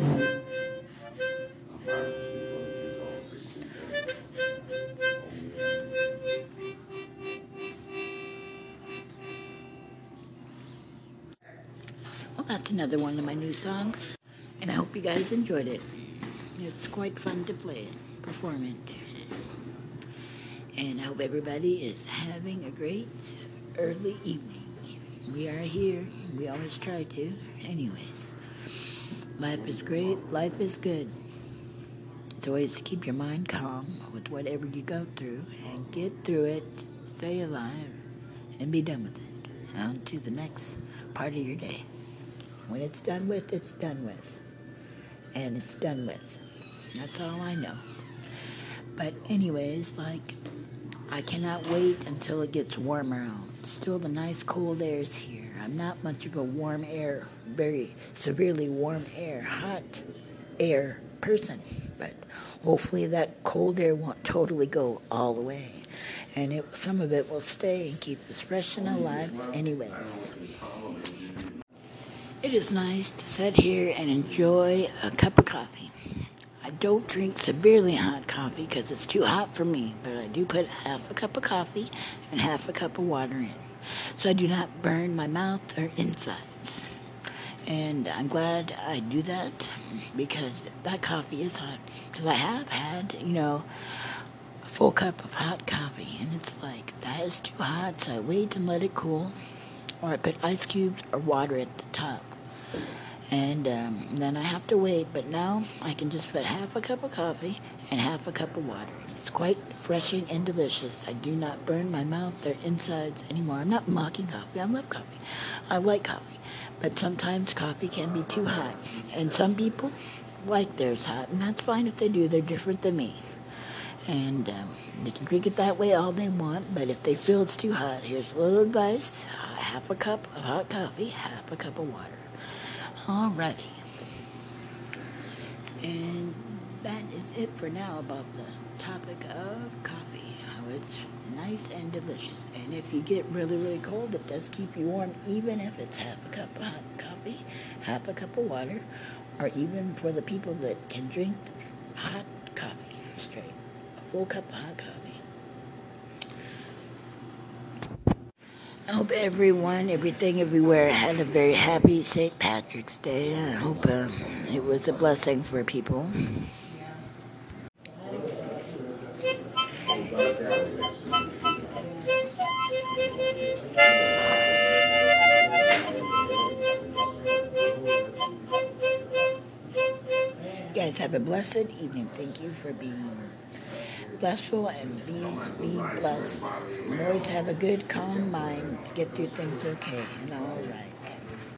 Well, that's another one of my new songs, and I hope you guys enjoyed it. It's quite fun to play perform it. And I hope everybody is having a great early evening. We are here. We always try to. Anyways life is great. Life is good. It's always to keep your mind calm with whatever you go through and get through it, stay alive, and be done with it. On to the next part of your day. When it's done with, it's done with. And it's done with. That's all I know. But, anyways, like, I cannot wait until it gets warmer out. Still, the nice cold air is here. I'm not much of a warm air, very severely warm air, hot air person, but hopefully that cold air won't totally go all the way. And it, some of it will stay and keep fresh and alive, anyways. It is nice to sit here and enjoy a cup of coffee. I don't drink severely hot coffee because it's too hot for me, but I do put half a cup of coffee and half a cup of water in so I do not burn my mouth or insides. And I'm glad I do that because that coffee is hot. Because I have had, you know, a full cup of hot coffee, and it's like, that is too hot, so I wait and let it cool. Or I put ice cubes or water at the top and um, then I have to wait. But now I can just put half a cup of coffee and half a cup of water. It's quite refreshing and delicious. I do not burn my mouth or insides anymore. I'm not mocking coffee. I love coffee. I like coffee, but sometimes coffee can be too hot, and some people like theirs hot, and that's fine if they do. They're different than me. And um, they can drink it that way all they want, but if they feel it's too hot, here's a little advice half a cup of hot coffee, half a cup of water. Alrighty. And that is it for now about the topic of coffee. How it's nice and delicious. And if you get really, really cold, it does keep you warm, even if it's half a cup of hot coffee, half a cup of water, or even for the people that can drink hot coffee straight. A full cup of hot coffee. I hope everyone, everything, everywhere had a very happy St. Patrick's Day. I hope uh, it was a blessing for people. Have a blessed evening. Thank you for being blessful and be, be blessed. Always have a good, calm mind to get through things okay and all right.